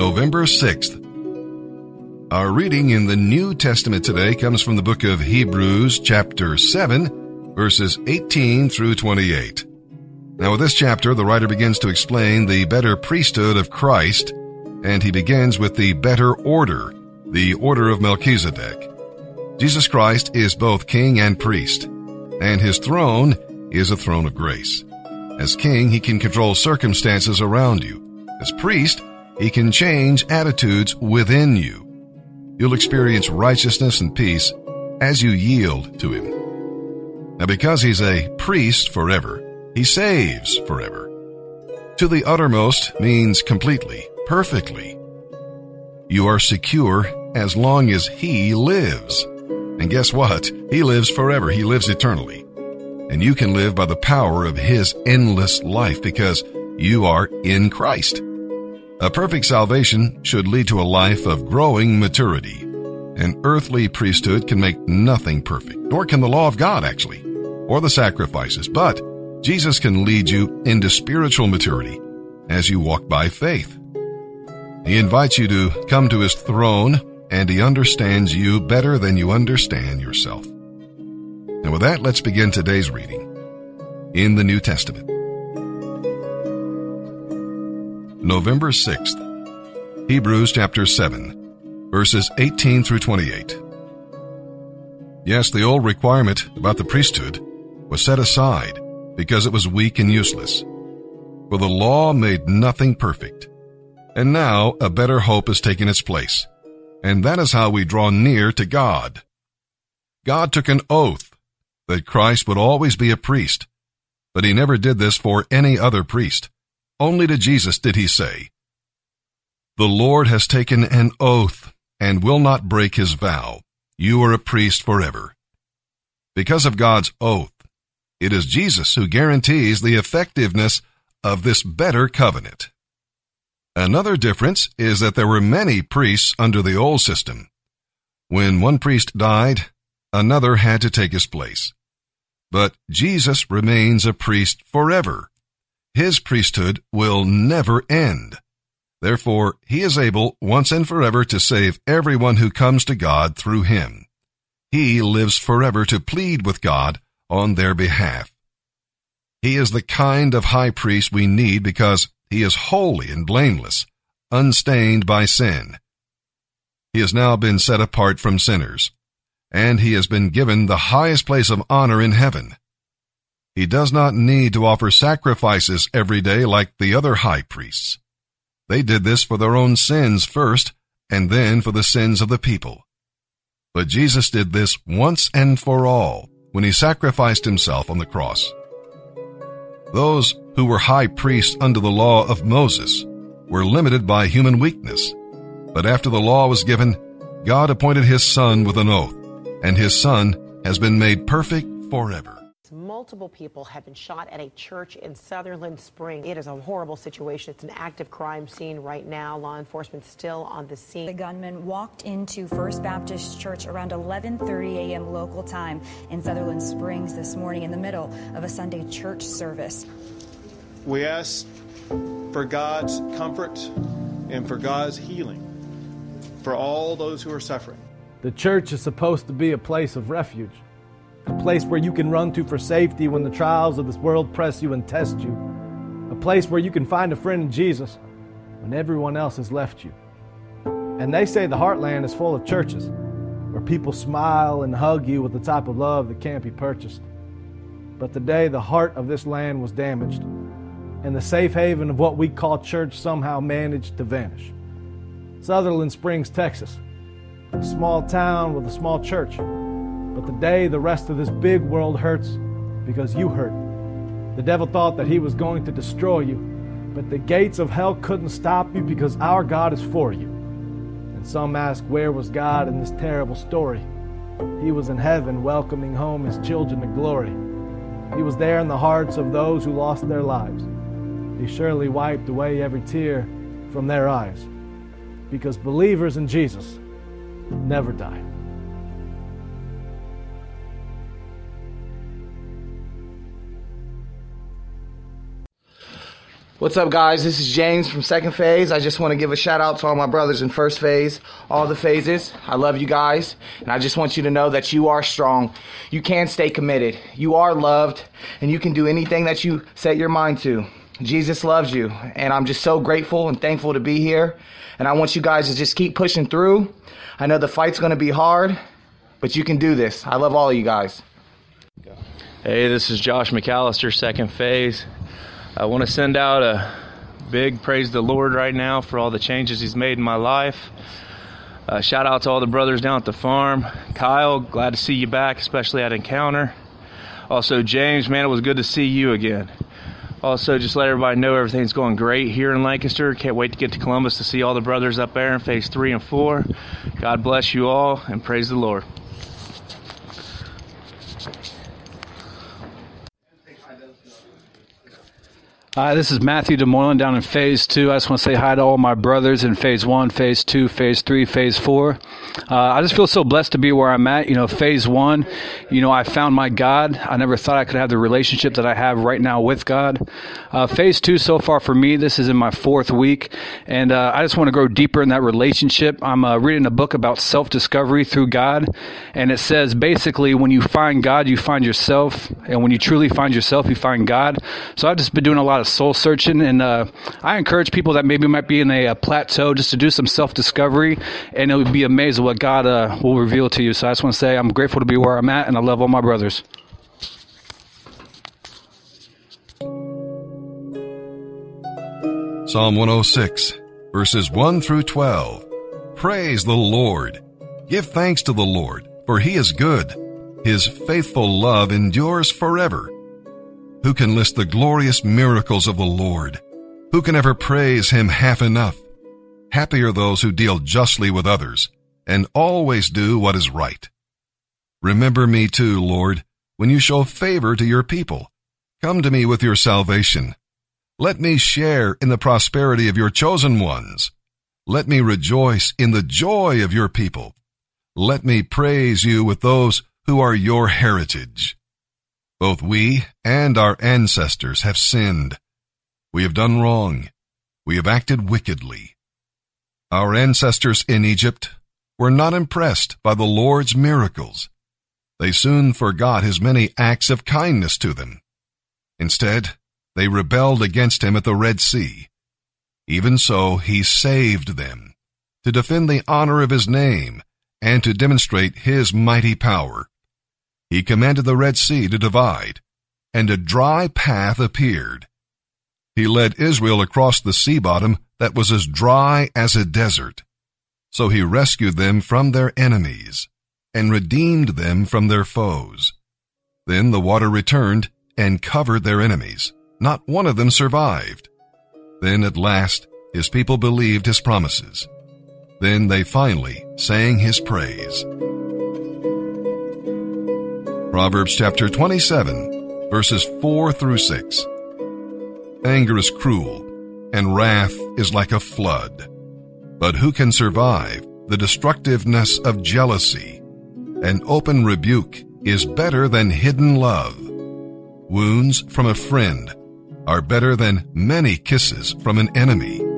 November 6th. Our reading in the New Testament today comes from the book of Hebrews, chapter 7, verses 18 through 28. Now, with this chapter, the writer begins to explain the better priesthood of Christ, and he begins with the better order, the order of Melchizedek. Jesus Christ is both king and priest, and his throne is a throne of grace. As king, he can control circumstances around you. As priest, he can change attitudes within you. You'll experience righteousness and peace as you yield to him. Now, because he's a priest forever, he saves forever. To the uttermost means completely, perfectly. You are secure as long as he lives. And guess what? He lives forever. He lives eternally. And you can live by the power of his endless life because you are in Christ. A perfect salvation should lead to a life of growing maturity. An earthly priesthood can make nothing perfect, nor can the law of God actually, or the sacrifices, but Jesus can lead you into spiritual maturity as you walk by faith. He invites you to come to his throne and he understands you better than you understand yourself. And with that, let's begin today's reading in the New Testament. November 6th, Hebrews chapter 7, verses 18 through 28. Yes, the old requirement about the priesthood was set aside because it was weak and useless. For the law made nothing perfect. And now a better hope has taken its place and that is how we draw near to God. God took an oath that Christ would always be a priest, but he never did this for any other priest. Only to Jesus did he say, The Lord has taken an oath and will not break his vow. You are a priest forever. Because of God's oath, it is Jesus who guarantees the effectiveness of this better covenant. Another difference is that there were many priests under the old system. When one priest died, another had to take his place. But Jesus remains a priest forever. His priesthood will never end. Therefore, he is able once and forever to save everyone who comes to God through him. He lives forever to plead with God on their behalf. He is the kind of high priest we need because he is holy and blameless, unstained by sin. He has now been set apart from sinners, and he has been given the highest place of honor in heaven. He does not need to offer sacrifices every day like the other high priests. They did this for their own sins first, and then for the sins of the people. But Jesus did this once and for all when he sacrificed himself on the cross. Those who were high priests under the law of Moses were limited by human weakness. But after the law was given, God appointed his son with an oath, and his son has been made perfect forever. Multiple people have been shot at a church in Sutherland Springs. It is a horrible situation. It's an active crime scene right now. Law enforcement still on the scene. The gunman walked into First Baptist Church around 11:30 a.m. local time in Sutherland Springs this morning in the middle of a Sunday church service. We ask for God's comfort and for God's healing for all those who are suffering. The church is supposed to be a place of refuge, a place where you can run to for safety when the trials of this world press you and test you, a place where you can find a friend in Jesus when everyone else has left you. And they say the heartland is full of churches where people smile and hug you with the type of love that can't be purchased. But today, the heart of this land was damaged and the safe haven of what we call church somehow managed to vanish. Sutherland Springs, Texas, a small town with a small church. But today, the rest of this big world hurts because you hurt. The devil thought that he was going to destroy you, but the gates of hell couldn't stop you because our God is for you. And some ask, where was God in this terrible story? He was in heaven welcoming home his children to glory. He was there in the hearts of those who lost their lives. He surely wiped away every tear from their eyes because believers in Jesus never die. What's up, guys? This is James from Second Phase. I just want to give a shout out to all my brothers in First Phase, all the phases. I love you guys, and I just want you to know that you are strong. You can stay committed. You are loved, and you can do anything that you set your mind to. Jesus loves you, and I'm just so grateful and thankful to be here. And I want you guys to just keep pushing through. I know the fight's going to be hard, but you can do this. I love all of you guys. Hey, this is Josh McAllister, Second Phase. I want to send out a big praise the Lord right now for all the changes He's made in my life. Uh, shout out to all the brothers down at the farm. Kyle, glad to see you back, especially at Encounter. Also, James, man, it was good to see you again. Also, just let everybody know everything's going great here in Lancaster. Can't wait to get to Columbus to see all the brothers up there in phase three and four. God bless you all and praise the Lord. Hi, this is Matthew DeMoylan down in phase two. I just want to say hi to all my brothers in phase one, phase two, phase three, phase four. Uh, I just feel so blessed to be where I'm at. You know, phase one, you know, I found my God. I never thought I could have the relationship that I have right now with God. Uh, phase two, so far for me, this is in my fourth week, and uh, I just want to grow deeper in that relationship. I'm uh, reading a book about self discovery through God, and it says basically when you find God, you find yourself, and when you truly find yourself, you find God. So I've just been doing a lot of soul searching, and uh, I encourage people that maybe might be in a, a plateau just to do some self discovery, and it would be amazing what God uh, will reveal to you. So I just want to say I'm grateful to be where I'm at, and I love all my brothers. Psalm 106, verses 1 through 12. Praise the Lord. Give thanks to the Lord, for he is good. His faithful love endures forever. Who can list the glorious miracles of the Lord? Who can ever praise him half enough? Happy are those who deal justly with others and always do what is right. Remember me too, Lord, when you show favor to your people. Come to me with your salvation. Let me share in the prosperity of your chosen ones. Let me rejoice in the joy of your people. Let me praise you with those who are your heritage. Both we and our ancestors have sinned. We have done wrong. We have acted wickedly. Our ancestors in Egypt were not impressed by the Lord's miracles. They soon forgot his many acts of kindness to them. Instead, they rebelled against him at the Red Sea. Even so, he saved them to defend the honor of his name and to demonstrate his mighty power he commanded the Red Sea to divide, and a dry path appeared. He led Israel across the sea bottom that was as dry as a desert. So he rescued them from their enemies, and redeemed them from their foes. Then the water returned and covered their enemies. Not one of them survived. Then at last his people believed his promises. Then they finally sang his praise. Proverbs chapter 27, verses 4 through 6. Anger is cruel, and wrath is like a flood. But who can survive the destructiveness of jealousy? An open rebuke is better than hidden love. Wounds from a friend are better than many kisses from an enemy.